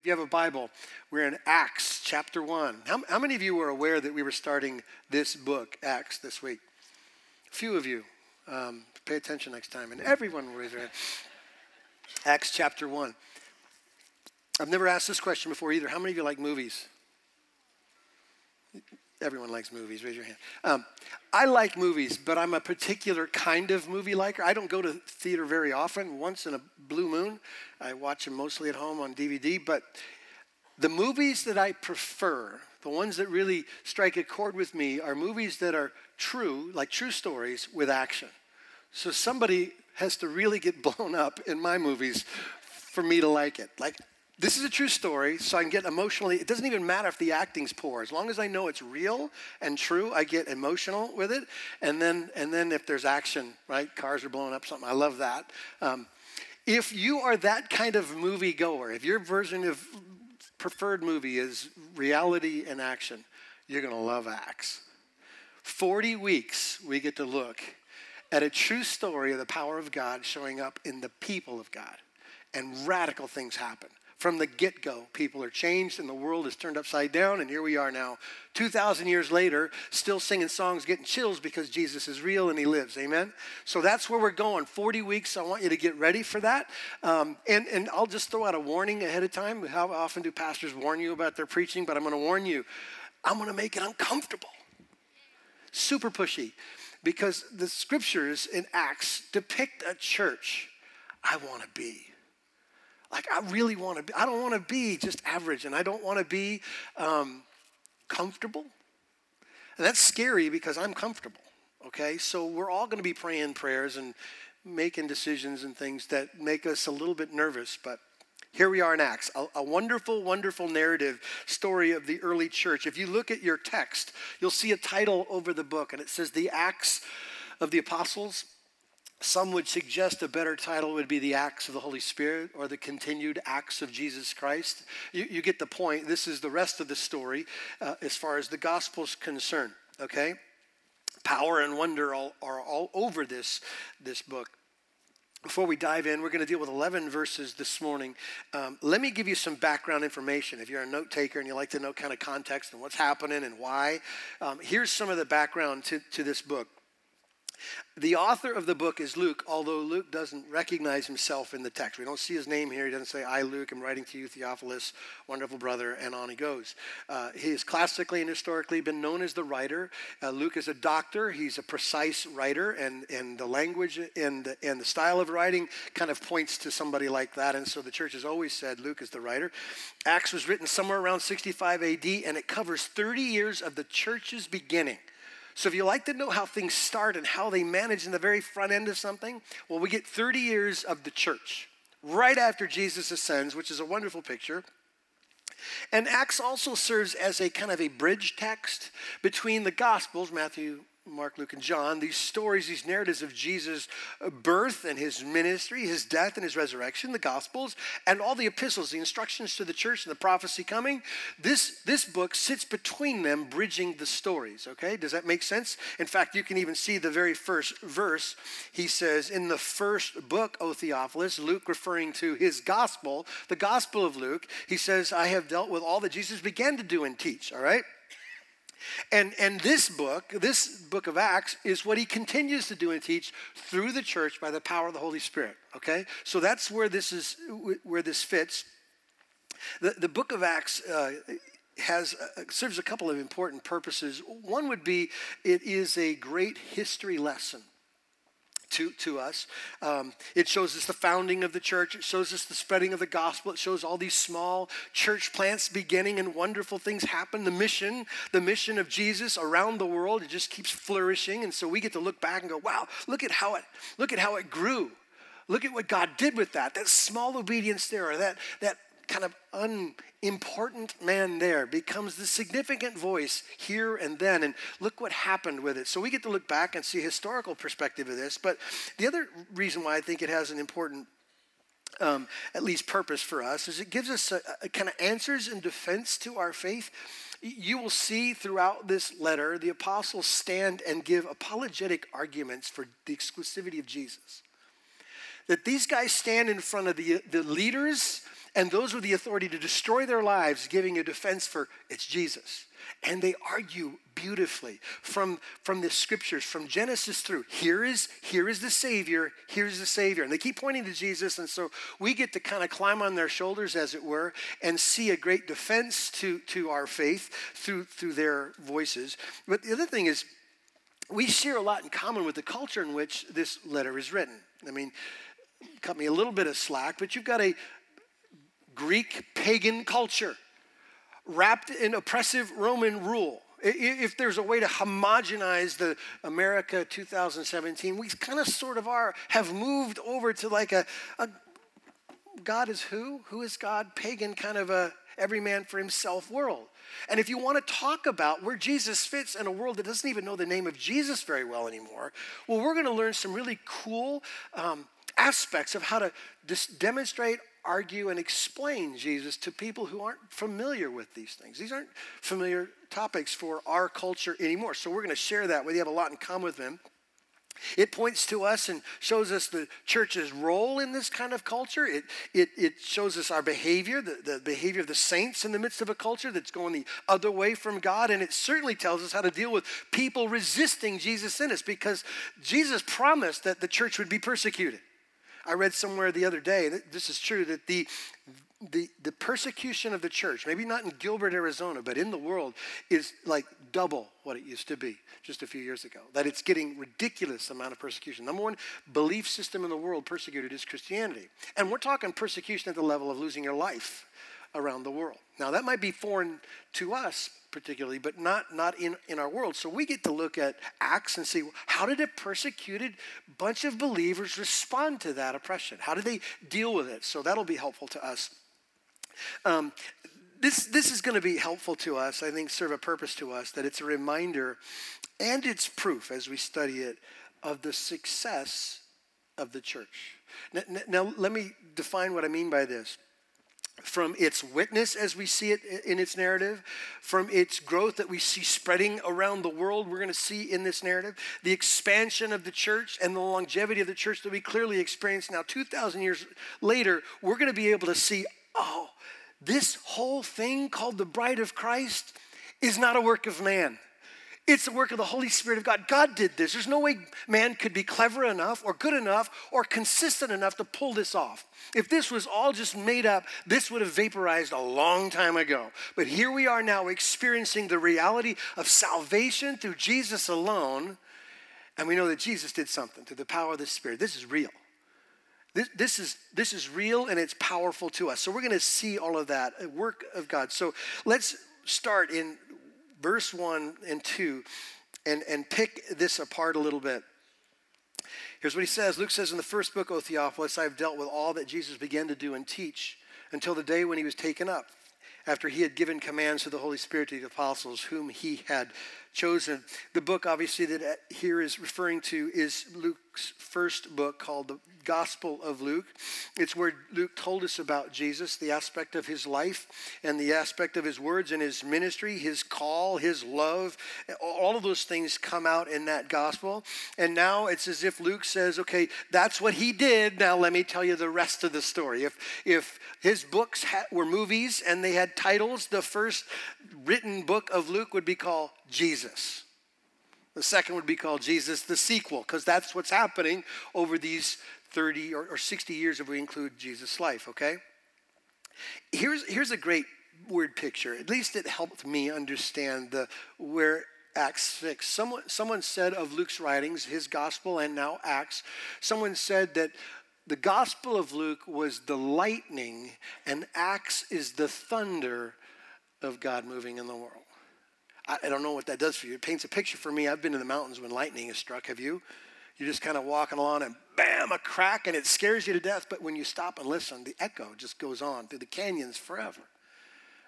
If you have a Bible, we're in Acts chapter 1. How, how, many of you were aware that we were starting this book, Acts, this week? A few of you. Um, pay attention next time. And everyone will raise their hand. Acts chapter 1. I've never asked this question before either. How many of you like movies? Everyone likes movies. Raise your hand. Um, I like movies, but I'm a particular kind of movie liker. I don't go to theater very often. Once in a blue moon, I watch them mostly at home on DVD. But the movies that I prefer, the ones that really strike a chord with me, are movies that are true, like true stories with action. So somebody has to really get blown up in my movies for me to like it. Like this is a true story, so I can get emotionally. It doesn't even matter if the acting's poor. As long as I know it's real and true, I get emotional with it. And then, and then if there's action, right? Cars are blowing up, something. I love that. Um, if you are that kind of movie goer, if your version of preferred movie is reality and action, you're going to love Acts. 40 weeks we get to look at a true story of the power of God showing up in the people of God, and radical things happen from the get go. People are changed and the world is turned upside down. And here we are now, 2,000 years later, still singing songs, getting chills because Jesus is real and he lives. Amen? So that's where we're going. 40 weeks. I want you to get ready for that. Um, and, and I'll just throw out a warning ahead of time. How often do pastors warn you about their preaching? But I'm going to warn you, I'm going to make it uncomfortable. Super pushy. Because the scriptures in Acts depict a church I want to be. Like, I really want to be, I don't want to be just average and I don't want to be um, comfortable. And that's scary because I'm comfortable, okay? So we're all going to be praying prayers and making decisions and things that make us a little bit nervous, but here we are in Acts, a, a, wonderful, wonderful narrative story of the early church. If you look at your text, you'll see a title over the book, and it says The Acts of the Apostles. Some would suggest a better title would be the Acts of the Holy Spirit or the continued Acts of Jesus Christ. You, you get the point. This is the rest of the story uh, as far as the gospel's concerned, okay? Power and wonder all, are all over this, this book. Before we dive in, we're going to deal with 11 verses this morning. Um, let me give you some background information. If you're a note taker and you like to know kind of context and what's happening and why, um, here's some of the background to, to this book. The author of the book is Luke, although Luke doesn't recognize himself in the text. We don't see his name here. He doesn't say, I, Luke, am writing to you, Theophilus, wonderful brother, and on he goes. Uh, he has classically and historically been known as the writer. Uh, Luke is a doctor. He's a precise writer, and, and the language and the, and the style of writing kind of points to somebody like that. And so the church has always said Luke is the writer. Acts was written somewhere around 65 AD, and it covers 30 years of the church's beginning. So if you like to know how things start and how they manage in the very front end of something, well, we get 30 years of the church right after Jesus ascends, which is a wonderful picture. And Acts also serves as a kind of a bridge text between the Gospels, Matthew, Mark, Luke, and John, these stories, these narratives of Jesus' birth and his ministry, his death and his resurrection, the Gospels, and all the epistles, the instructions to the church and the prophecy coming, this, this book sits between them, bridging the stories. Okay? Does that make sense? In fact, you can even see the very first verse. He says, In the first book, O Theophilus, Luke referring to his gospel, the gospel of Luke, he says, I have dealt with all that Jesus began to do and teach. All right? And, and this book, this book of Acts, is what he continues to do and teach through the church by the power of the Holy Spirit. Okay? So that's where this is where this fits. The, the book of Acts uh, has uh, serves a couple of important purposes. One would be it is a great history lesson to, to us. Um, it shows us the founding of the church. It shows us the spreading of the gospel. It shows all these small church plants beginning and wonderful things happen. The mission, the mission of Jesus around the world, it just keeps flourishing. And so we get to look back and go, wow, look at how it, look at how it grew. Look at what God did with that. That small obedience there, or that, that kind of unimportant man there becomes the significant voice here and then. And look what happened with it. So we get to look back and see historical perspective of this. But the other reason why I think it has an important um, at least purpose for us is it gives us a, a kind of answers and defense to our faith you will see throughout this letter the apostles stand and give apologetic arguments for the exclusivity of Jesus. That these guys stand in front of the, the leaders and those with the authority to destroy their lives, giving a defense for it's Jesus. And they argue beautifully from, from the scriptures, from Genesis through. Here is, here is the Savior, here's the Savior. And they keep pointing to Jesus, and so we get to kind of climb on their shoulders, as it were, and see a great defense to, to our faith through, through their voices. But the other thing is, we share a lot in common with the culture in which this letter is written. I mean, cut me a little bit of slack, but you've got a Greek pagan culture wrapped in oppressive Roman rule. If there's a way to homogenize the America 2017, we kind of sort of are, have moved over to like a, a God is who? Who is God? Pagan kind of a every man for himself world. And if you want to talk about where Jesus fits in a world that doesn't even know the name of Jesus very well anymore, well, we're going to learn some really cool um, aspects of how to dis- demonstrate argue and explain Jesus to people who aren't familiar with these things. These aren't familiar topics for our culture anymore. So we're going to share that with you. have a lot in common with them. It points to us and shows us the church's role in this kind of culture. It, it, it shows us our behavior, the, the behavior of the saints in the midst of a culture that's going the other way from God. And it certainly tells us how to deal with people resisting Jesus in us because Jesus promised that the church would be persecuted. I read somewhere the other day this is true that the, the, the persecution of the church, maybe not in Gilbert, Arizona, but in the world, is like double what it used to be just a few years ago. That it's getting ridiculous amount of persecution. Number one belief system in the world persecuted is Christianity. And we're talking persecution at the level of losing your life around the world. Now, that might be foreign to us particularly, but not, not in, in our world. So we get to look at Acts and see how did a persecuted bunch of believers respond to that oppression? How did they deal with it? So that'll be helpful to us. Um, this, this is going to be helpful to us, I think, serve a purpose to us, that it's a reminder and it's proof as we study it of the success of the church. Now, now let me define what I mean by this from its witness as we see it in its narrative, from its growth that we see spreading around the world, we're going to see in this narrative, the expansion of the church and the longevity of the church that we clearly experience now, 2,000 years later, we're going to be able to see, oh, this whole thing called the bride of Christ is not a work of man. It's the work of the Holy Spirit of God. God did this. There's no way man could be clever enough or good enough or consistent enough to pull this off. If this was all just made up, this would have vaporized a long time ago. But here we are now experiencing the reality of salvation through Jesus alone. And we know that Jesus did something through the power of the Spirit. This is real. This, this, is, this is real and it's powerful to us. So we're going to see all of that, work of God. So let's start in verse 1 and 2 and, and pick this apart a little bit. Here's what he says Luke says, In the first book, O Theophilus, I have dealt with all that Jesus began to do and teach until the day when he was taken up, after he had given commands to the Holy Spirit to the apostles whom he had chosen. The book, obviously, that uh, here is referring to is Luke's first book called the Gospel of Luke. It's where Luke told us about Jesus, the aspect of his life and the aspect of his words and his ministry, his call, his love. All of those things come out in that gospel. And now it's as if Luke says, okay, that's what he did. Now let me tell you the rest of the story. If, if his books were movies and they had titles, the first written book of Luke would be called Jesus. The second would be called Jesus the sequel, because that's what's happening over these 30 or, or 60 years if we include Jesus' life, okay? Here's, here's a great word picture. At least it helped me understand the, where Acts 6. Someone, someone said of Luke's writings, his gospel and now Acts, someone said that the gospel of Luke was the lightning and Acts is the thunder of God moving in the world. I, I don't know what that does for you. It paints a picture for me. I've been in the mountains when lightning is struck. Have you? You're just kind of walking along and bam, a crack, and it scares you to death. But when you stop and listen, the echo just goes on through the canyons forever.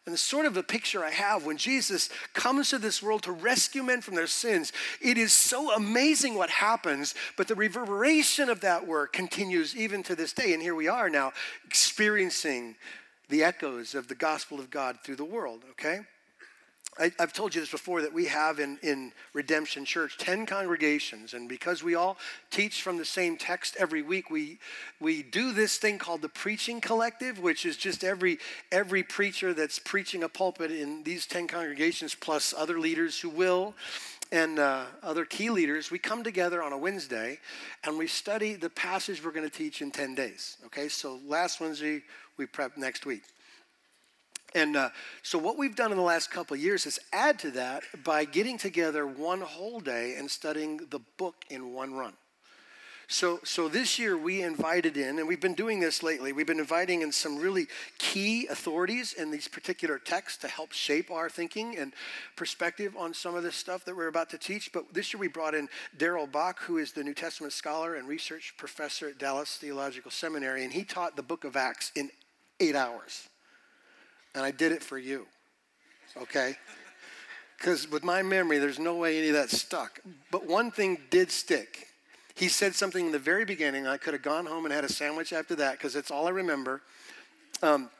And it's sort of a picture I have when Jesus comes to this world to rescue men from their sins. It is so amazing what happens, but the reverberation of that work continues even to this day. And here we are now experiencing the echoes of the gospel of God through the world, okay? I, have told you this before that we have in, in Redemption Church 10 congregations, and because we all teach from the same text every week, we, we do this thing called the Preaching Collective, which is just every, every preacher that's preaching a pulpit in these 10 congregations, plus other leaders who will, and uh, other key leaders. We come together on a Wednesday and we study the passage we're going to teach in 10 days. Okay, so last Wednesday, we prep next week. And uh, so, what we've done in the last couple of years is add to that by getting together one whole day and studying the book in one run. So, so this year we invited in, and we've been doing this lately, we've been inviting in some really key authorities in these particular texts to help shape our thinking and perspective on some of this stuff that we're about to teach. But this year we brought in Darrell Bock, who is the New Testament scholar and research professor at Dallas Theological Seminary, and he taught the book of Acts in eight hours and I did it for you. Okay? Because with my memory, there's no way any of that stuck. But one thing did stick. He said something in the very beginning. I could have gone home and had a sandwich after that because it's all I remember. Um,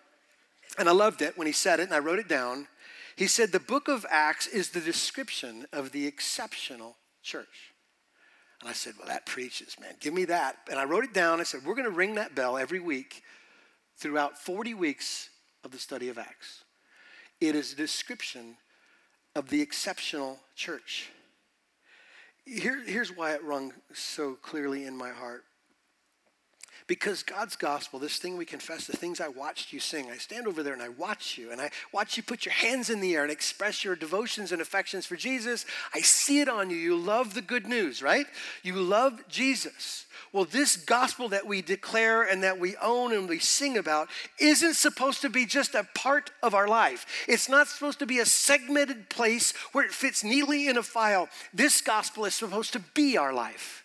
and I loved it when he said it, and I wrote it down. He said, The book of Acts is the description of the exceptional church. And I said, Well, that preaches, man. Give me that. And I wrote it down. I said, We're going to ring that bell every week throughout 40 weeks of the study of Acts. It is a description of the exceptional church. Here, here's why it rung so clearly in my heart. Because God's gospel, this thing we confess, the things I watched you sing, I stand over there and I watch you and I watch you put your hands in the air and express your devotions and affections for Jesus. I see it on you. You love the good news, right? You love Jesus. Well, this gospel that we declare and that we own and we sing about isn't supposed to be just a part of our life. It's not supposed to be a segmented place where it fits neatly in a file. This gospel is supposed to be our life.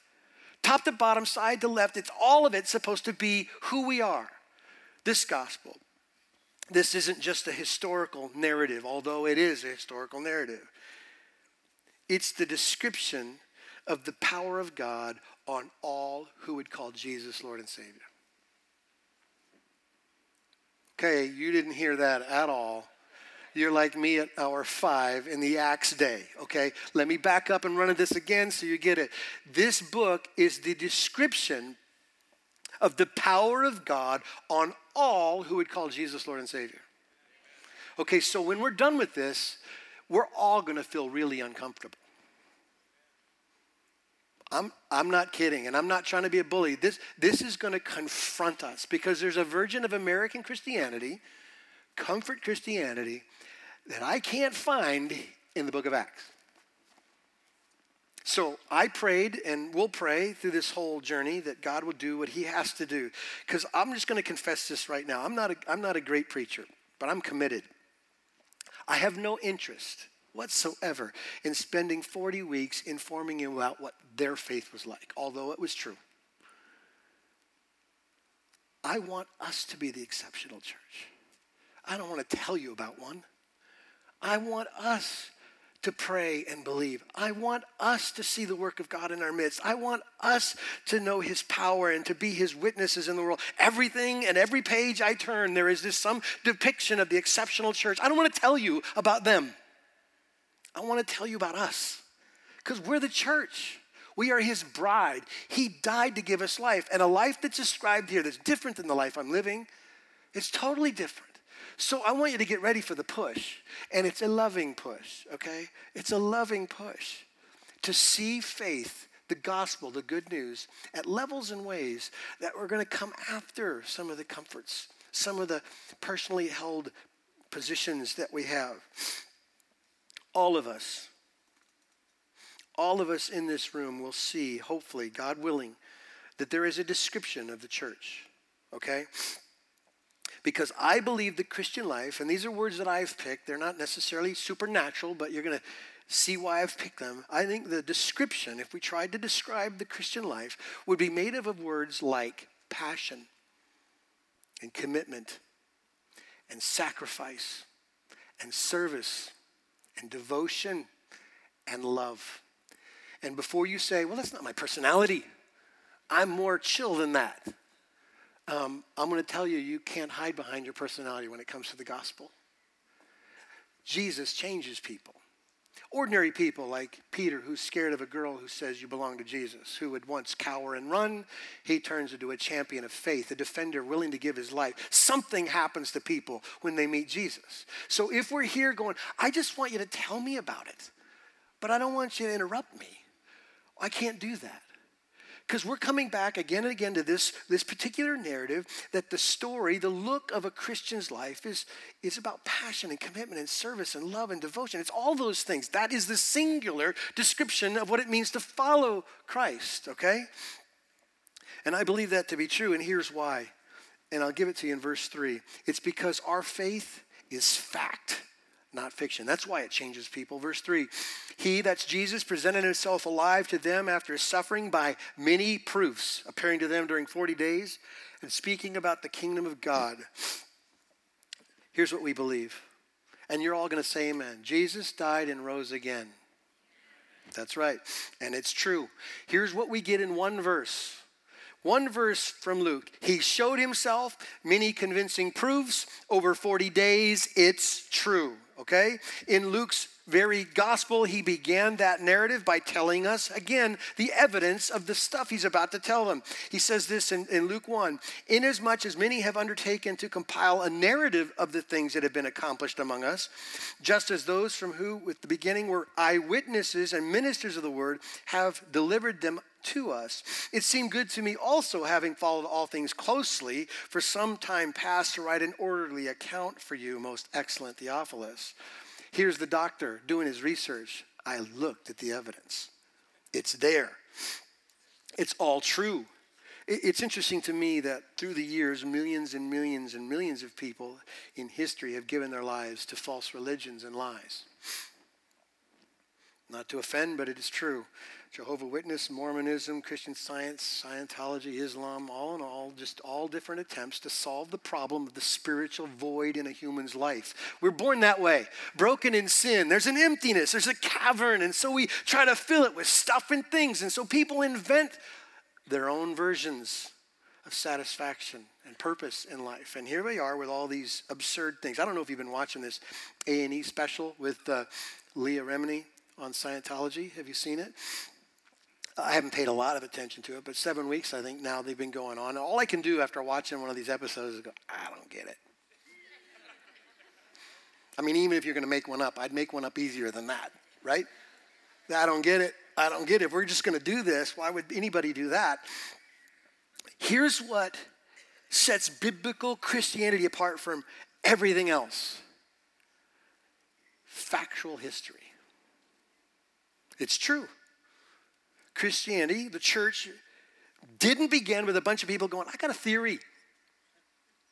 Top to bottom, side to left, it's all of it supposed to be who we are. This gospel. This isn't just a historical narrative, although it is a historical narrative. It's the description of the power of God on all who would call Jesus Lord and Savior. Okay, you didn't hear that at all. You're like me at hour five in the Acts day, okay? Let me back up and run this again so you get it. This book is the description of the power of God on all who would call Jesus Lord and Savior. Okay, so when we're done with this, we're all gonna feel really uncomfortable. I'm, I'm not kidding, and I'm not trying to be a bully. This, this is going to confront us because there's a version of American Christianity, comfort Christianity, that I can't find in the book of Acts. So I prayed and will pray through this whole journey that God will do what He has to do. Because I'm just going to confess this right now. I'm not, a, I'm not a great preacher, but I'm committed. I have no interest whatsoever in spending 40 weeks informing you about what their faith was like, although it was true. I want us to be the exceptional church. I don't want to tell you about one. I want us to pray and believe. I want us to see the work of God in our midst. I want us to know his power and to be his witnesses in the world. Everything and every page I turn, there is this some depiction of the exceptional church. I don't want to tell you about them. I want to tell you about us because we're the church. We are his bride. He died to give us life, and a life that's described here that's different than the life I'm living. It's totally different. So I want you to get ready for the push, and it's a loving push, okay? It's a loving push to see faith, the gospel, the good news, at levels and ways that we're going to come after some of the comforts, some of the personally held positions that we have all of us, all of us in this room will see, hopefully, God willing, that there is a description of the church, okay? Because I believe the Christian life, and these are words that I've picked, they're not necessarily supernatural, but you're going to see why I've picked them. I think the description, if we tried to describe the Christian life, would be made up of words like passion and commitment and sacrifice and service and devotion and love. And before you say, well, that's not my personality, I'm more chill than that. Um, I'm going to tell you, you can't hide behind your personality when it comes to the gospel. Jesus changes people. Ordinary people like Peter, who's scared of a girl who says you belong to Jesus, who would once cower and run, he turns into a champion of faith, a defender willing to give his life. Something happens to people when they meet Jesus. So if we're here going, I just want you to tell me about it, but I don't want you to interrupt me, I can't do that. Because we're coming back again and again to this, this particular narrative that the story, the look of a Christian's life is, is about passion and commitment and service and love and devotion. It's all those things. That is the singular description of what it means to follow Christ, okay? And I believe that to be true, and here's why. And I'll give it to you in verse 3. It's because our faith is fact not fiction. That's why it changes people. Verse 3 He, that's Jesus, presented himself alive to them after suffering by many proofs, appearing to them during 40 days and speaking about the kingdom of God. Here's what we believe. And you're all going to say amen. Jesus died and rose again. That's right. And it's true. Here's what we get in one verse. One verse from Luke. He showed himself many convincing proofs. Over 40 days, it's true okay? In Luke's very gospel, he began that narrative by telling us, again, the evidence of the stuff he's about to tell them. He says this in, in Luke 1 Inasmuch as many have undertaken to compile a narrative of the things that have been accomplished among us, just as those from who, with the beginning, were eyewitnesses and ministers of the word, have delivered them to us. It seemed good to me also, having followed all things closely for some time past, to write an orderly account for you, most excellent Theophilus. Here's the doctor doing his research. I looked at the evidence, it's there. It's all true. It's interesting to me that through the years, millions and millions and millions of people in history have given their lives to false religions and lies. Not to offend, but it is true. Jehovah Witness, Mormonism, Christian Science, Scientology, Islam, all in all, just all different attempts to solve the problem of the spiritual void in a human's life. We're born that way, broken in sin. There's an emptiness, there's a cavern, and so we try to fill it with stuff and things. And so people invent their own versions of satisfaction and purpose in life. And here we are with all these absurd things. I don't know if you've been watching this A&E special with uh, Leah Remini on Scientology. Have you seen it? I haven't paid a lot of attention to it, but seven weeks I think now they've been going on. all I can do after watching one of these episodes is go, I don't get it. I mean, even if you're going to make one up, I'd make one up easier than that, right? I don't get it. I don't get it. If we're just going to do this, why would anybody do that? Here's what sets biblical Christianity apart from everything else factual history. It's true. Christianity, the church, didn't begin with a bunch of people going, I got a theory.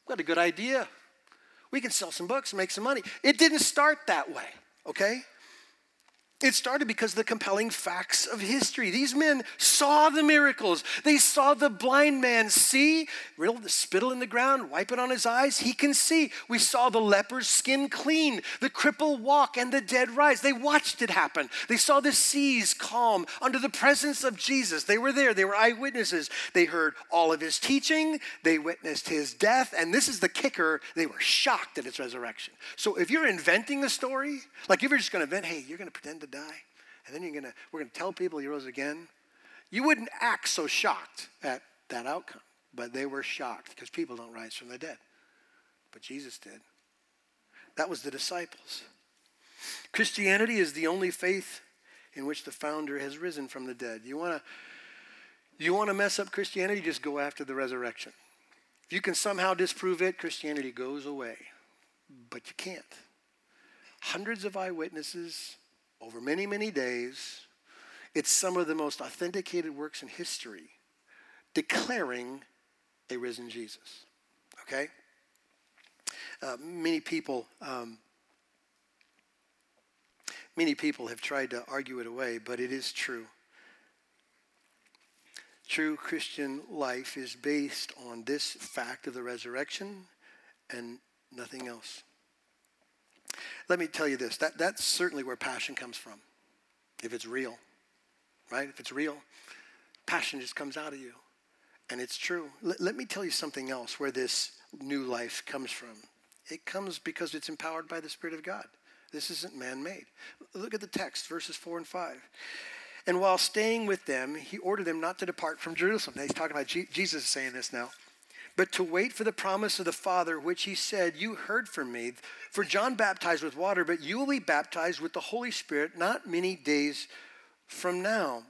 Got a good idea. We can sell some books and make some money. It didn't start that way, okay? It started because the compelling facts of history. These men saw the miracles. They saw the blind man see, riddle the spittle in the ground, wipe it on his eyes. He can see. We saw the leper's skin clean, the cripple walk, and the dead rise. They watched it happen. They saw the seas calm under the presence of Jesus. They were there. They were eyewitnesses. They heard all of his teaching. They witnessed his death. And this is the kicker they were shocked at his resurrection. So if you're inventing the story, like if you're just going to invent, hey, you're going to pretend to die, and then you're gonna we're gonna tell people he rose again. You wouldn't act so shocked at that outcome, but they were shocked because people don't rise from the dead. But Jesus did. That was the disciples. Christianity is the only faith in which the founder has risen from the dead. You want to you want to mess up Christianity, just go after the resurrection. If you can somehow disprove it, Christianity goes away. But you can't. Hundreds of eyewitnesses, over many, many days. It's some of the most authenticated works in history declaring a risen Jesus. Okay? Uh, many people. Um, many people have tried to argue it away, but it is true. True Christian life is based on this fact of the resurrection and nothing else. Let me tell you this that, that's certainly where passion comes from, if it's real, right? If it's real, passion just comes out of you. And it's true. Let, let me tell you something else where this new life comes from. It comes because it's empowered by the Spirit of God. This isn't man made. Look at the text, verses 4 and 5. And while staying with them, he ordered them not to depart from Jerusalem. Now he's talking about Je- Jesus saying this now. But to wait for the promise of the Father, which he said, You heard from me. For John baptized with water, but you will be baptized with the Holy Spirit not many days from now.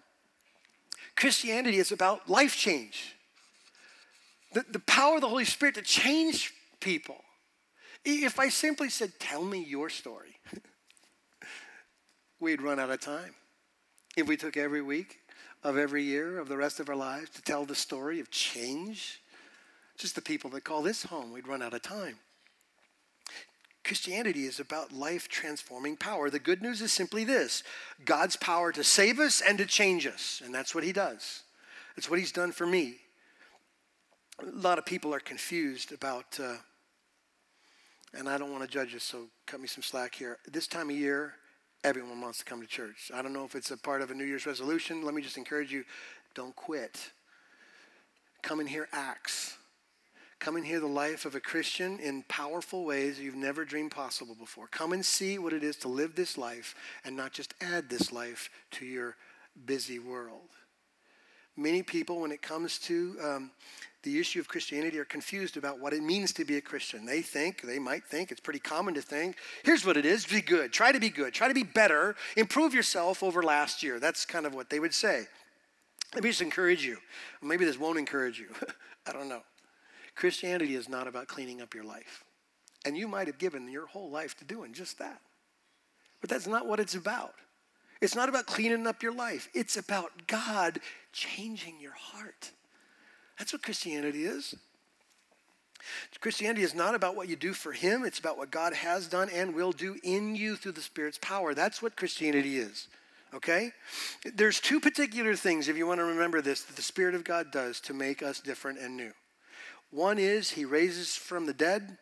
Christianity is about life change. The, the power of the Holy Spirit to change people. If I simply said, Tell me your story, we'd run out of time. If we took every week of every year of the rest of our lives to tell the story of change, just the people that call this home, we'd run out of time. Christianity is about life transforming power. The good news is simply this God's power to save us and to change us. And that's what He does. It's what He's done for me. A lot of people are confused about, uh, and I don't want to judge you, so cut me some slack here. This time of year, everyone wants to come to church. I don't know if it's a part of a New Year's resolution. Let me just encourage you don't quit. Come and hear Acts. Come and hear the life of a Christian in powerful ways you've never dreamed possible before. Come and see what it is to live this life and not just add this life to your busy world. Many people, when it comes to um, the issue of Christianity, are confused about what it means to be a Christian. They think, they might think, it's pretty common to think, here's what it is be good, try to be good, try to be better, improve yourself over last year. That's kind of what they would say. Let me just encourage you. Maybe this won't encourage you. I don't know. Christianity is not about cleaning up your life. And you might have given your whole life to doing just that. But that's not what it's about. It's not about cleaning up your life, it's about God changing your heart. That's what Christianity is. Christianity is not about what you do for Him, it's about what God has done and will do in you through the Spirit's power. That's what Christianity is. Okay? There's two particular things, if you want to remember this, that the Spirit of God does to make us different and new. One is he raises from the dead,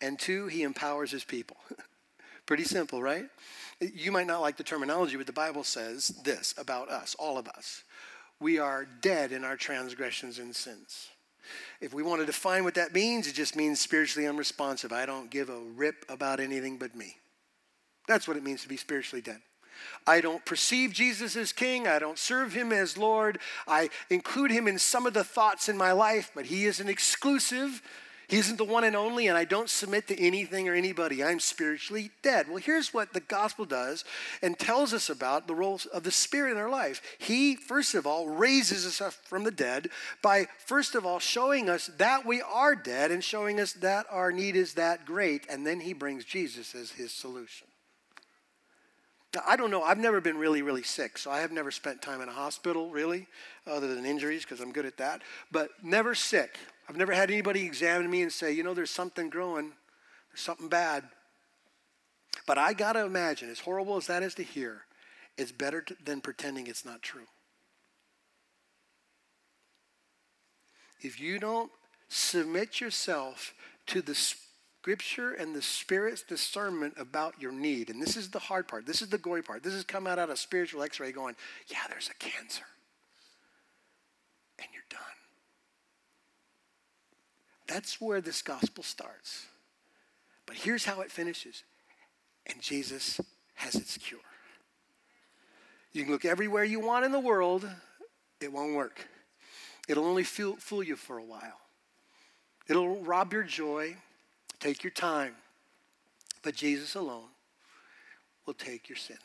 and two, he empowers his people. Pretty simple, right? You might not like the terminology, but the Bible says this about us, all of us. We are dead in our transgressions and sins. If we want to define what that means, it just means spiritually unresponsive. I don't give a rip about anything but me. That's what it means to be spiritually dead. I don't perceive Jesus as king. I don't serve him as Lord. I include him in some of the thoughts in my life, but he isn't exclusive. He isn't the one and only, and I don't submit to anything or anybody. I'm spiritually dead. Well, here's what the gospel does and tells us about the role of the Spirit in our life. He, first of all, raises us up from the dead by, first of all, showing us that we are dead and showing us that our need is that great, and then he brings Jesus as his solution. I don't know. I've never been really, really sick, so I have never spent time in a hospital, really, other than injuries, because I'm good at that. But never sick. I've never had anybody examine me and say, you know, there's something growing, there's something bad. But I got to imagine, as horrible as that is to hear, it's better to, than pretending it's not true. If you don't submit yourself to the Scripture and the Spirit's discernment about your need. And this is the hard part. This is the gory part. This is come out of a spiritual x ray going, yeah, there's a cancer. And you're done. That's where this gospel starts. But here's how it finishes. And Jesus has its cure. You can look everywhere you want in the world, it won't work. It'll only fool you for a while. It'll rob your joy. Take your time. But Jesus alone will take your sin.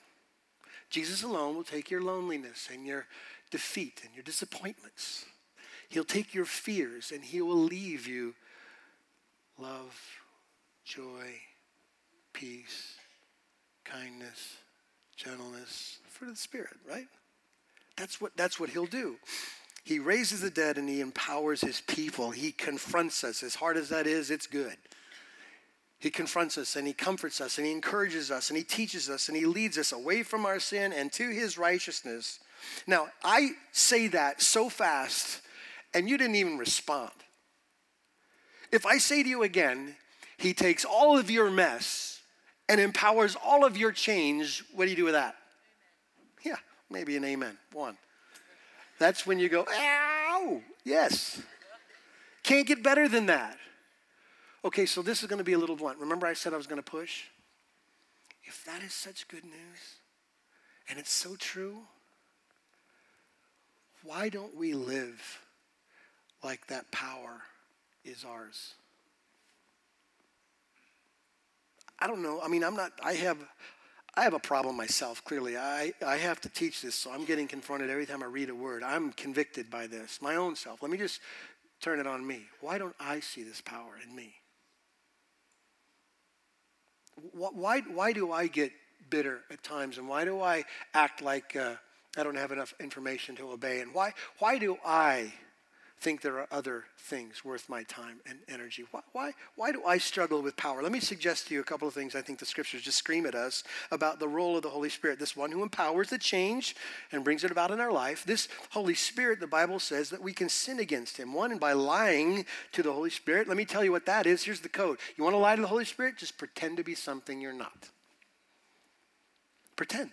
Jesus alone will take your loneliness and your defeat and your disappointments. He'll take your fears and he will leave you love, joy, peace, kindness, gentleness, fruit of the Spirit, right? That's what, that's what he'll do. He raises the dead and he empowers his people. He confronts us. As hard as that is, it's good. He confronts us and he comforts us and he encourages us and he teaches us and he leads us away from our sin and to his righteousness. Now, I say that so fast and you didn't even respond. If I say to you again, he takes all of your mess and empowers all of your change, what do you do with that? Yeah, maybe an amen. One. That's when you go, ow, yes. Can't get better than that. Okay, so this is going to be a little blunt. Remember, I said I was going to push? if that is such good news and it's so true, why don't we live like that power is ours? I don't know. I mean, I'm not, I have, I have a problem myself, clearly. I, I have to teach this, so I'm getting confronted every time I read a word. I'm convicted by this, my own self. Let me just turn it on me. Why don't I see this power in me? Why, why do I get bitter at times? And why do I act like uh, I don't have enough information to obey? And why, why do I think there are other things worth my time and energy? Why, why, why do I struggle with power? Let me suggest to you a couple of things I think the scriptures just scream at us about the role of the Holy Spirit, this one who empowers the change and brings it about in our life. This Holy Spirit, the Bible says that we can sin against him. One, and by lying to the Holy Spirit, let me tell you what that is. Here's the code. You want to lie to the Holy Spirit? Just pretend to be something you're not. Pretend.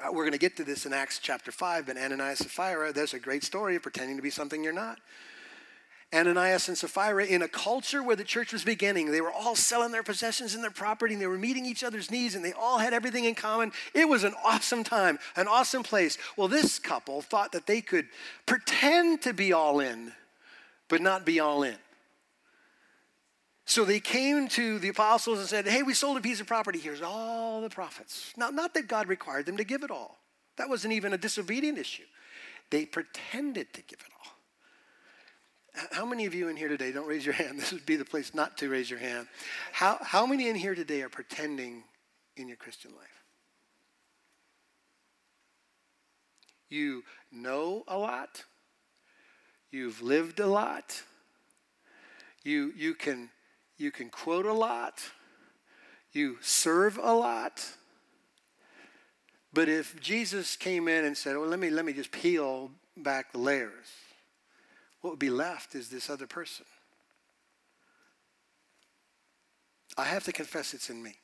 Uh, we're going to get to this in Acts chapter 5, but Ananias and Sapphira, there's a great story of pretending to be something you're not. Ananias and Sapphira, in a culture where the church was beginning, they were all selling their possessions and their property, and they were meeting each other's needs, and they all had everything in common. It was an awesome time, an awesome place. Well, this couple thought that they could pretend to be all in, but not be all in. So they came to the apostles and said, Hey, we sold a piece of property. Here's all the profits. Now, not that God required them to give it all, that wasn't even a disobedient issue. They pretended to give it all. How many of you in here today, don't raise your hand, this would be the place not to raise your hand. How, how many in here today are pretending in your Christian life? You know a lot, you've lived a lot, you, you can you can quote a lot, you serve a lot. But if Jesus came in and said, Well, let me, let me just peel back the layers, what would be left is this other person. I have to confess it's in me.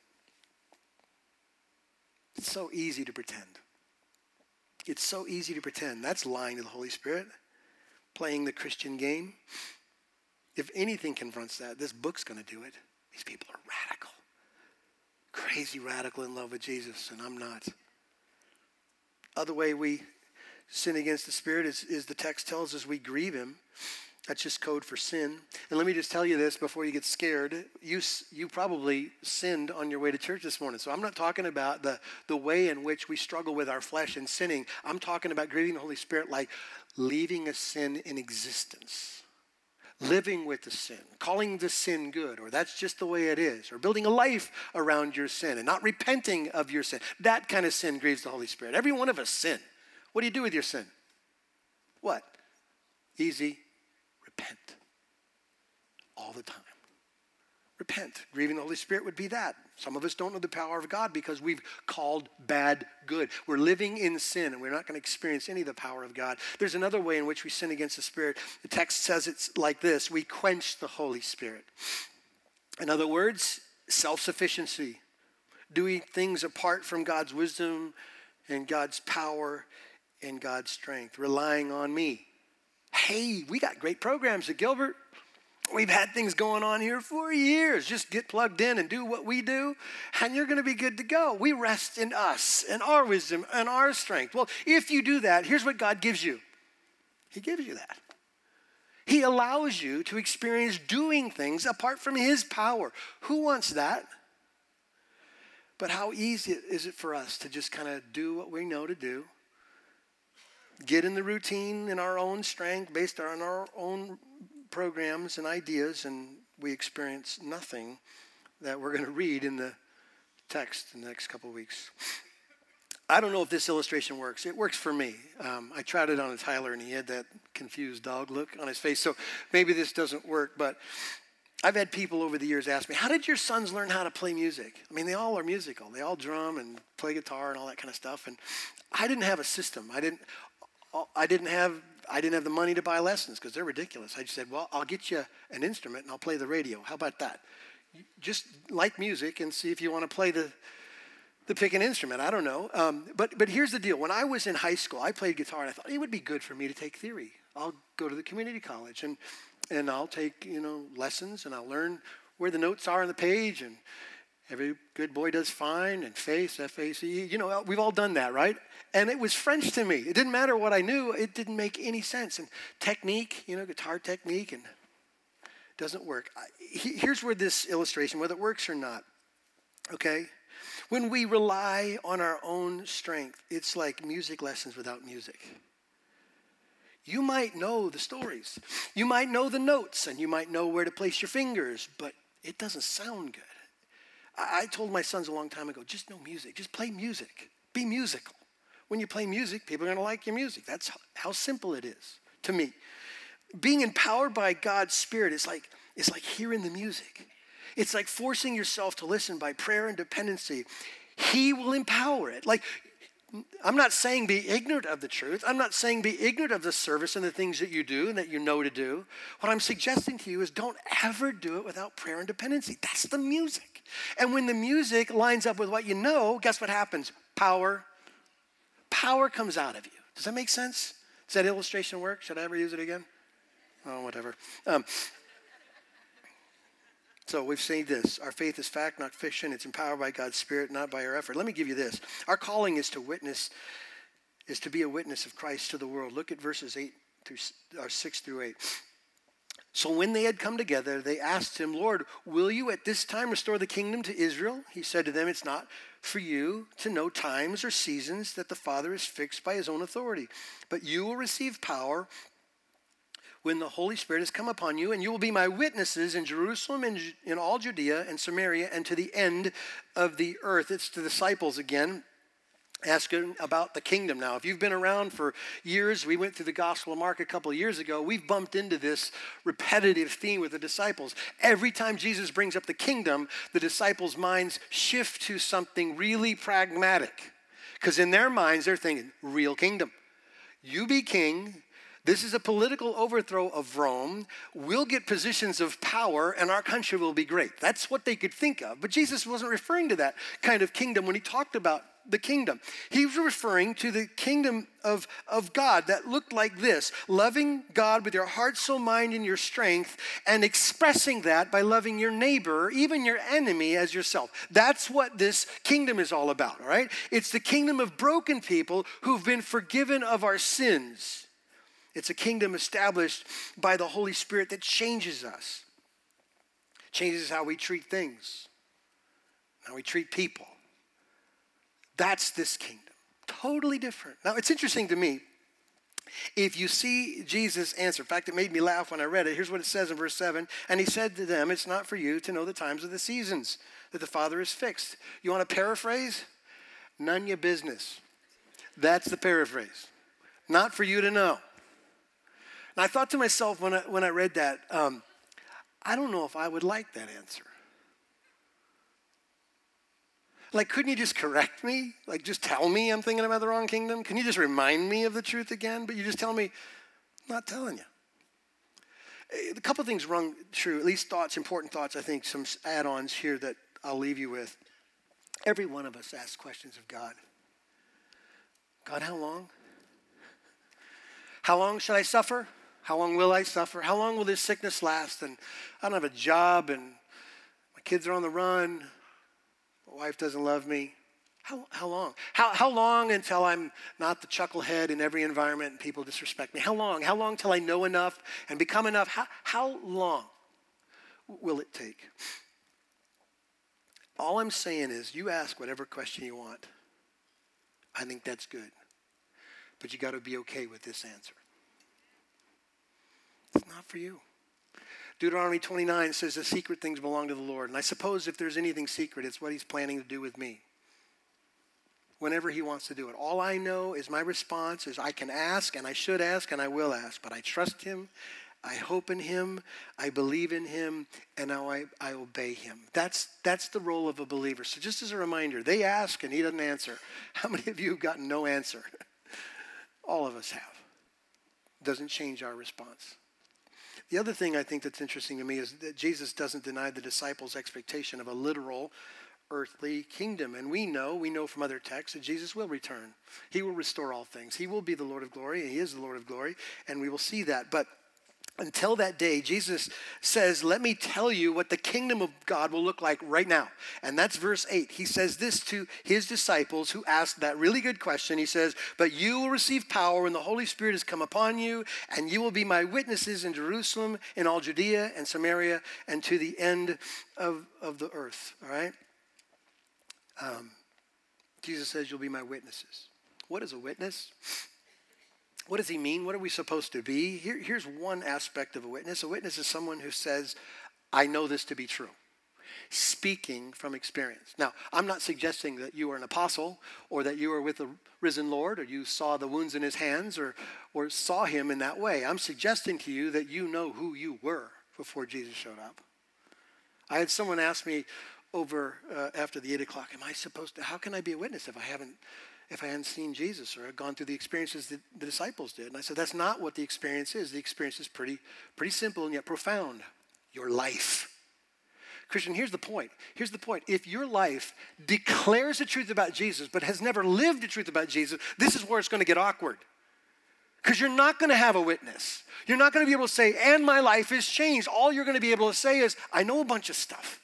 It's so easy to pretend. It's so easy to pretend. That's lying to the Holy Spirit, playing the Christian game. If anything confronts that, this book's going to do it. These people are radical, crazy radical in love with Jesus, and I'm not. Other way we sin against the Spirit is, is the text tells us we grieve Him. That's just code for sin. And let me just tell you this before you get scared. You, you probably sinned on your way to church this morning. So I'm not talking about the, the way in which we struggle with our flesh and sinning. I'm talking about grieving the Holy Spirit like leaving a sin in existence living with the sin, calling the sin good, or that's just the way it is, or building a life around your sin and not repenting of your sin. That kind of sin grieves the Holy Spirit. Every one of us sin. What do you do with your sin? What? Easy. Repent. All the time. Repent. Grieving the Holy Spirit would be that. Some of us don't know the power of God because we've called bad good. We're living in sin and we're not going to experience any of the power of God. There's another way in which we sin against the Spirit. The text says it's like this we quench the Holy Spirit. In other words, self sufficiency, doing things apart from God's wisdom and God's power and God's strength, relying on me. Hey, we got great programs at Gilbert. We've had things going on here for years. Just get plugged in and do what we do, and you're going to be good to go. We rest in us and our wisdom and our strength. Well, if you do that, here's what God gives you He gives you that. He allows you to experience doing things apart from His power. Who wants that? But how easy is it for us to just kind of do what we know to do? Get in the routine in our own strength based on our own programs and ideas, and we experience nothing that we're going to read in the text in the next couple of weeks. I don't know if this illustration works. It works for me. Um, I tried it on a Tyler, and he had that confused dog look on his face. So maybe this doesn't work, but I've had people over the years ask me, How did your sons learn how to play music? I mean, they all are musical. They all drum and play guitar and all that kind of stuff. And I didn't have a system. I didn't, I didn't have I didn't have the money to buy lessons because they're ridiculous. I just said, well, I'll get you an instrument and I'll play the radio. How about that? Just like music and see if you want to play the, the pick an instrument. I don't know. Um, but, but here's the deal. When I was in high school, I played guitar and I thought it would be good for me to take theory. I'll go to the community college and, and I'll take, you know, lessons and I'll learn where the notes are on the page and, Every good boy does fine, and face, F A C E. You know, we've all done that, right? And it was French to me. It didn't matter what I knew, it didn't make any sense. And technique, you know, guitar technique, and doesn't work. Here's where this illustration, whether it works or not, okay? When we rely on our own strength, it's like music lessons without music. You might know the stories, you might know the notes, and you might know where to place your fingers, but it doesn't sound good. I told my sons a long time ago just know music, just play music, be musical. When you play music, people are going to like your music. That's how simple it is to me. Being empowered by God's Spirit is like, it's like hearing the music. It's like forcing yourself to listen by prayer and dependency. He will empower it. Like I'm not saying be ignorant of the truth. I'm not saying be ignorant of the service and the things that you do and that you know to do. What I'm suggesting to you is don't ever do it without prayer and dependency. That's the music. And when the music lines up with what you know, guess what happens? Power. Power comes out of you. Does that make sense? Does that illustration work? Should I ever use it again? Oh, whatever. Um, so we've seen this. Our faith is fact, not fiction. It's empowered by God's Spirit, not by our effort. Let me give you this. Our calling is to witness, is to be a witness of Christ to the world. Look at verses 8 through or 6 through 8. So when they had come together, they asked him, Lord, will you at this time restore the kingdom to Israel? He said to them, It's not for you to know times or seasons that the Father is fixed by his own authority, but you will receive power when the Holy Spirit has come upon you, and you will be my witnesses in Jerusalem and in all Judea and Samaria and to the end of the earth. It's the disciples again asking about the kingdom now. If you've been around for years, we went through the Gospel of Mark a couple of years ago, we've bumped into this repetitive theme with the disciples. Every time Jesus brings up the kingdom, the disciples' minds shift to something really pragmatic. Because in their minds, they're thinking, real kingdom. You be king, this is a political overthrow of Rome. We'll get positions of power and our country will be great. That's what they could think of. But Jesus wasn't referring to that kind of kingdom when he talked about the kingdom. He was referring to the kingdom of, of God that looked like this loving God with your heart, soul, mind, and your strength, and expressing that by loving your neighbor, even your enemy, as yourself. That's what this kingdom is all about, all right? It's the kingdom of broken people who've been forgiven of our sins it's a kingdom established by the Holy Spirit that changes us, changes how we treat things, how we treat people. That's this kingdom. Totally different. Now, it's interesting to me. If you see Jesus answer, in fact, it made me laugh when I read it. Here's what it says in verse 7 And he said to them, It's not for you to know the times of the seasons that the Father has fixed. You want to paraphrase? None your business. That's the paraphrase. Not for you to know. And I thought to myself when I, when I read that, um, I don't know if I would like that answer. Like, couldn't you just correct me? Like, just tell me I'm thinking about the wrong kingdom? Can you just remind me of the truth again? But you just tell me, I'm not telling you. A couple things rung true, at least thoughts, important thoughts, I think, some add ons here that I'll leave you with. Every one of us asks questions of God God, how long? How long should I suffer? How long will I suffer? How long will this sickness last? And I don't have a job, and my kids are on the run. My wife doesn't love me. How, how long? How, how long until I'm not the chucklehead in every environment and people disrespect me? How long? How long till I know enough and become enough? How, how long will it take? All I'm saying is you ask whatever question you want. I think that's good. But you got to be okay with this answer. Not for you. Deuteronomy 29 says the secret things belong to the Lord. And I suppose if there's anything secret, it's what he's planning to do with me. Whenever he wants to do it. All I know is my response is I can ask and I should ask and I will ask, but I trust him, I hope in him, I believe in him, and now I, I obey him. That's, that's the role of a believer. So just as a reminder, they ask and he doesn't answer. How many of you have gotten no answer? All of us have. Doesn't change our response. The other thing I think that's interesting to me is that Jesus doesn't deny the disciples' expectation of a literal earthly kingdom. And we know, we know from other texts that Jesus will return. He will restore all things. He will be the Lord of glory, and He is the Lord of glory, and we will see that. But until that day, Jesus says, Let me tell you what the kingdom of God will look like right now. And that's verse 8. He says this to his disciples who asked that really good question. He says, But you will receive power when the Holy Spirit has come upon you, and you will be my witnesses in Jerusalem, in all Judea and Samaria, and to the end of, of the earth. All right? Um, Jesus says, You'll be my witnesses. What is a witness? What does he mean? What are we supposed to be? Here, here's one aspect of a witness a witness is someone who says, I know this to be true, speaking from experience. Now, I'm not suggesting that you are an apostle or that you are with the risen Lord or you saw the wounds in his hands or, or saw him in that way. I'm suggesting to you that you know who you were before Jesus showed up. I had someone ask me over uh, after the 8 o'clock, Am I supposed to, how can I be a witness if I haven't? If I hadn't seen Jesus or had gone through the experiences that the disciples did. And I said, that's not what the experience is. The experience is pretty, pretty simple and yet profound. Your life. Christian, here's the point. Here's the point. If your life declares the truth about Jesus but has never lived the truth about Jesus, this is where it's going to get awkward. Because you're not going to have a witness. You're not going to be able to say, and my life has changed. All you're going to be able to say is, I know a bunch of stuff.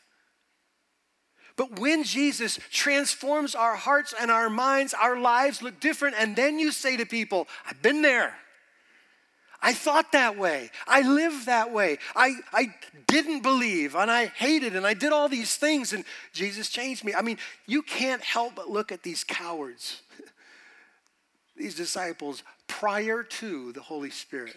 But when Jesus transforms our hearts and our minds, our lives look different. And then you say to people, I've been there. I thought that way. I lived that way. I, I didn't believe and I hated and I did all these things and Jesus changed me. I mean, you can't help but look at these cowards, these disciples prior to the Holy Spirit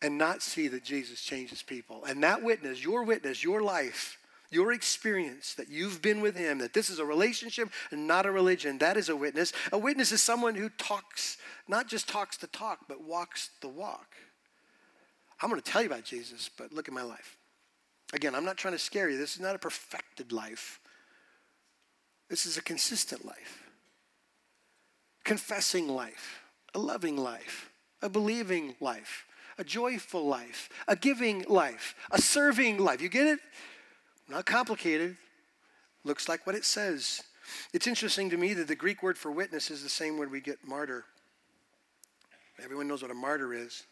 and not see that Jesus changes people. And that witness, your witness, your life, your experience that you've been with him, that this is a relationship and not a religion, that is a witness. A witness is someone who talks, not just talks the talk, but walks the walk. I'm going to tell you about Jesus, but look at my life. Again, I'm not trying to scare you. This is not a perfected life. This is a consistent life, confessing life, a loving life, a believing life, a joyful life, a giving life, a serving life. You get it? Not complicated. Looks like what it says. It's interesting to me that the Greek word for witness is the same word we get martyr. Everyone knows what a martyr is.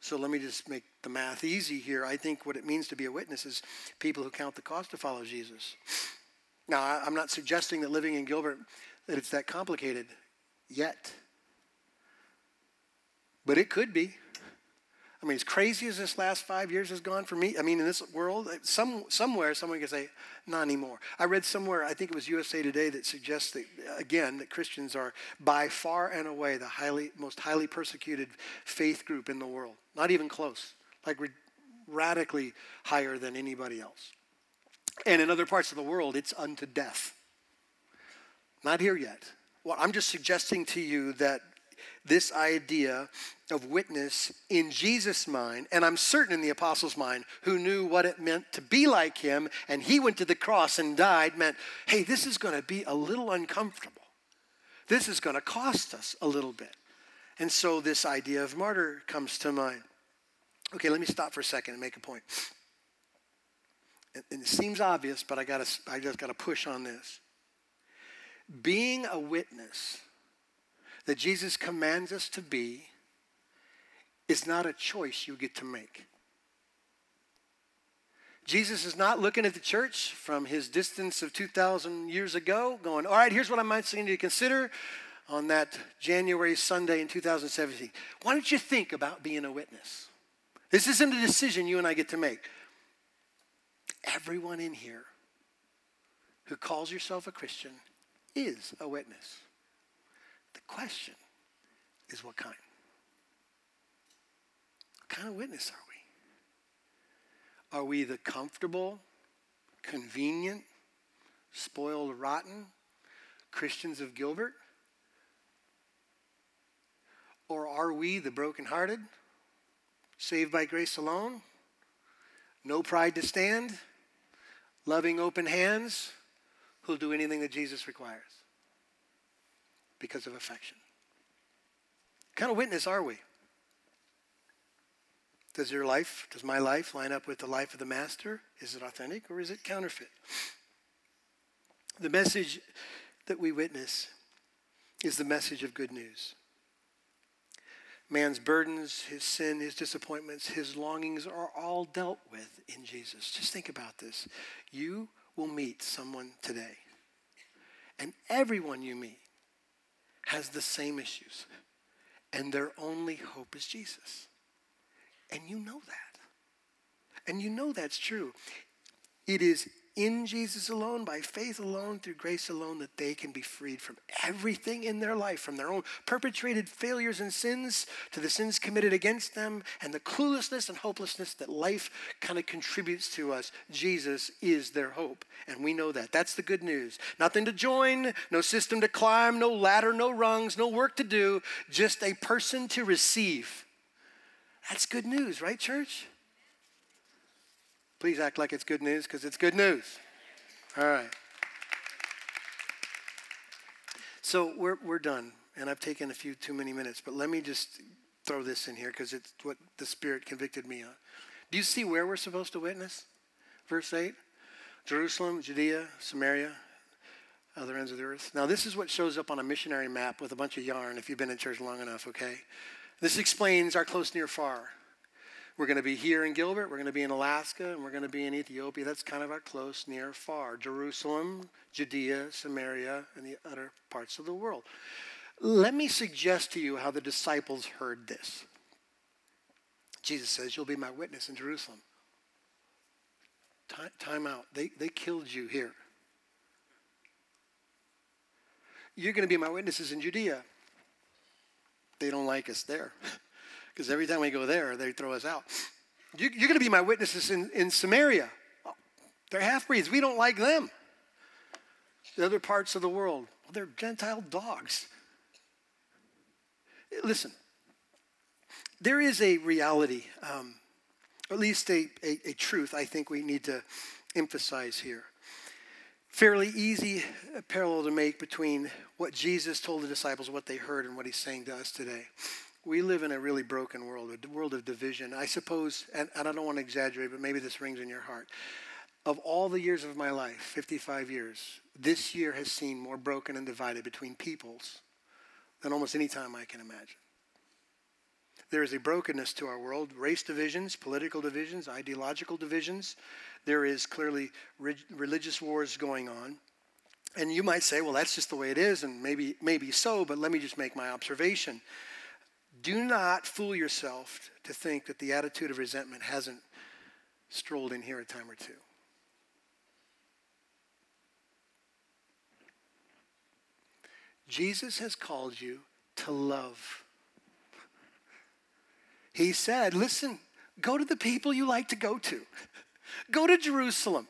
So let me just make the math easy here. I think what it means to be a witness is people who count the cost to follow Jesus. Now, I'm not suggesting that living in Gilbert that it's that complicated yet. But it could be. I mean, as crazy as this last five years has gone for me, I mean, in this world, eh, some, somewhere someone can say, not anymore. I read somewhere, I think it was USA Today, that suggests that, again, that Christians are by far and away the highly, most highly persecuted faith group in the world. Not even close, like radically higher than anybody else. And in other parts of the world, it's unto death. Not here yet. Well, I'm just suggesting to you that this idea of witness in Jesus' mind, and I'm certain in the apostles' mind, who knew what it meant to be like him, and he went to the cross and died, meant, hey, this is going to be a little uncomfortable. This is going to cost us a little bit. And so this idea of martyr comes to mind. Okay, let me stop for a second and make a point. And it seems obvious, but I, gotta, I just got to push on this. Being a witness that Jesus commands us to be is not a choice you get to make. Jesus is not looking at the church from his distance of 2,000 years ago, going, All right, here's what I'm asking you to consider on that January Sunday in 2017. Why don't you think about being a witness? This isn't a decision you and I get to make. Everyone in here who calls yourself a Christian is a witness. Question is what kind? What kind of witness are we? Are we the comfortable, convenient, spoiled, rotten Christians of Gilbert? Or are we the brokenhearted, saved by grace alone, no pride to stand, loving open hands, who'll do anything that Jesus requires? Because of affection. What kind of witness are we? Does your life, does my life line up with the life of the master? Is it authentic or is it counterfeit? The message that we witness is the message of good news. Man's burdens, his sin, his disappointments, his longings are all dealt with in Jesus. Just think about this. You will meet someone today, and everyone you meet has the same issues, and their only hope is Jesus. And you know that. And you know that's true. It is in Jesus alone, by faith alone, through grace alone, that they can be freed from everything in their life, from their own perpetrated failures and sins to the sins committed against them and the cluelessness and hopelessness that life kind of contributes to us. Jesus is their hope, and we know that. That's the good news. Nothing to join, no system to climb, no ladder, no rungs, no work to do, just a person to receive. That's good news, right, church? Please act like it's good news because it's good news. All right. So we're, we're done, and I've taken a few too many minutes, but let me just throw this in here because it's what the Spirit convicted me on. Do you see where we're supposed to witness? Verse 8 Jerusalem, Judea, Samaria, other ends of the earth. Now, this is what shows up on a missionary map with a bunch of yarn if you've been in church long enough, okay? This explains our close, near, far. We're going to be here in Gilbert, we're going to be in Alaska, and we're going to be in Ethiopia. That's kind of our close, near, far. Jerusalem, Judea, Samaria, and the other parts of the world. Let me suggest to you how the disciples heard this. Jesus says, You'll be my witness in Jerusalem. Time, time out. They, they killed you here. You're going to be my witnesses in Judea. They don't like us there. because every time we go there, they throw us out. You, are going to be my witnesses in, in Samaria. They're half breeds. We don't like them. The other parts of the world, well, they're Gentile dogs. Listen, there is a reality, um, at least a, a, a truth I think we need to emphasize here. Fairly easy parallel to make between what Jesus told the disciples, what they heard, and what he's saying to us today we live in a really broken world, a world of division. I suppose, and, and I don't want to exaggerate, but maybe this rings in your heart. Of all the years of my life, 55 years, this year has seen more broken and divided between peoples than almost any time I can imagine. There is a brokenness to our world race divisions, political divisions, ideological divisions. There is clearly re- religious wars going on. And you might say, well, that's just the way it is, and maybe, maybe so, but let me just make my observation. Do not fool yourself to think that the attitude of resentment hasn't strolled in here a time or two. Jesus has called you to love. He said, listen, go to the people you like to go to. Go to Jerusalem.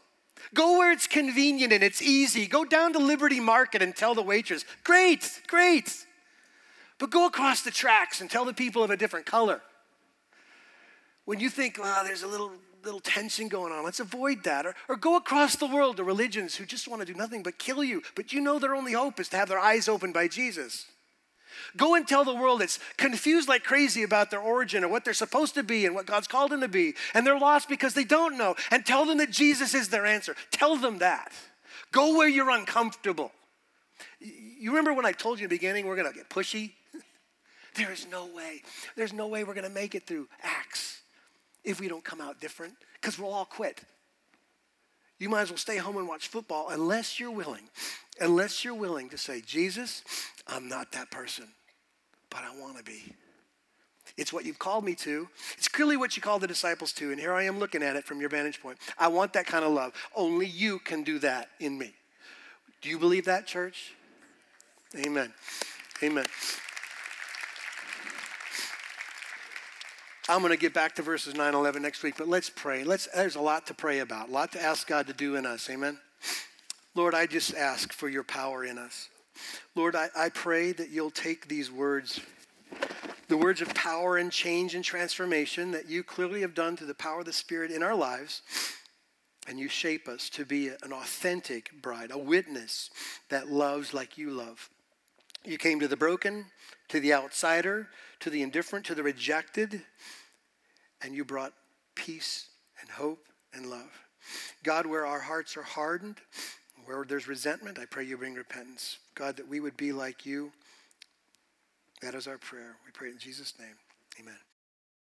Go where it's convenient and it's easy. Go down to Liberty Market and tell the waitress, great, great. But go across the tracks and tell the people of a different color. When you think, well, there's a little little tension going on. Let's avoid that. Or, or go across the world to religions who just want to do nothing but kill you. But you know their only hope is to have their eyes opened by Jesus. Go and tell the world that's confused like crazy about their origin and what they're supposed to be and what God's called them to be. And they're lost because they don't know. And tell them that Jesus is their answer. Tell them that. Go where you're uncomfortable. You remember when I told you in the beginning we're going to get pushy? There is no way. There's no way we're going to make it through Acts if we don't come out different because we'll all quit. You might as well stay home and watch football unless you're willing, unless you're willing to say, Jesus, I'm not that person, but I want to be. It's what you've called me to. It's clearly what you called the disciples to. And here I am looking at it from your vantage point. I want that kind of love. Only you can do that in me. Do you believe that, church? Amen. Amen. I'm going to get back to verses 9 11 next week, but let's pray. Let's, there's a lot to pray about, a lot to ask God to do in us. Amen. Lord, I just ask for your power in us. Lord, I, I pray that you'll take these words, the words of power and change and transformation that you clearly have done through the power of the Spirit in our lives, and you shape us to be an authentic bride, a witness that loves like you love. You came to the broken, to the outsider, to the indifferent, to the rejected, and you brought peace and hope and love. God, where our hearts are hardened, where there's resentment, I pray you bring repentance. God, that we would be like you. That is our prayer. We pray in Jesus' name. Amen.